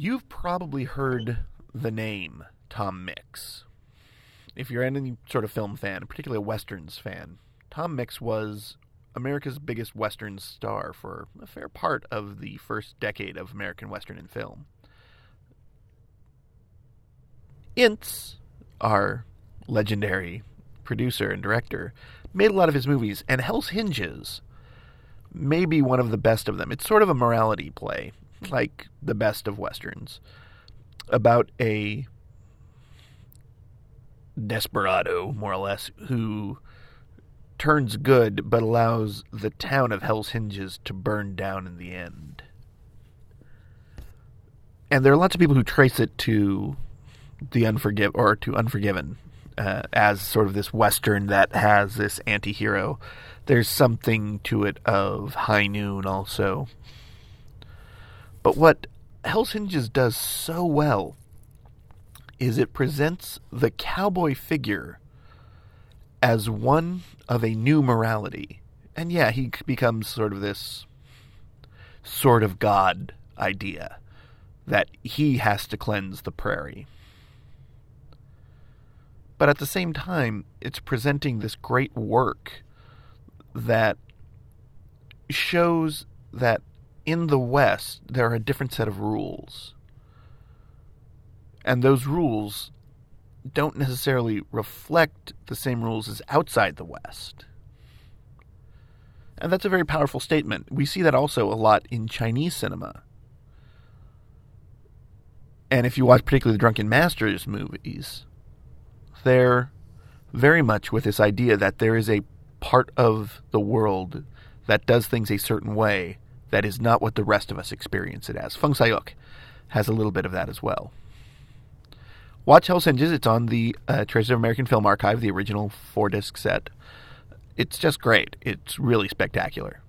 You've probably heard the name Tom Mix. If you're any sort of film fan, particularly a westerns fan, Tom Mix was America's biggest western star for a fair part of the first decade of American western in film. Ince, our legendary producer and director, made a lot of his movies, and Hell's Hinges may be one of the best of them. It's sort of a morality play, like the best of westerns, about a desperado, more or less, who turns good but allows the town of Hell's Hinges to burn down in the end. And there are lots of people who trace it to the Unforgive or to Unforgiven uh, as sort of this western that has this anti-hero. There's something to it of High Noon also. But what Hell's Hinges does so well is it presents the cowboy figure as one of a new morality. And yeah, he becomes sort of this sort of God idea that he has to cleanse the prairie. But at the same time, it's presenting this great work that shows that in the West, there are a different set of rules. And those rules don't necessarily reflect the same rules as outside the West. And that's a very powerful statement. We see that also a lot in Chinese cinema. And if you watch particularly the Drunken Masters movies, they're very much with this idea that there is a part of the world that does things a certain way that is not what the rest of us experience it as. Fong Sai-yuk has a little bit of that as well. Watch Hell's Hinges. It's on the uh, Treasures of American Film Archive, the original four disc set. It's just great. It's really spectacular.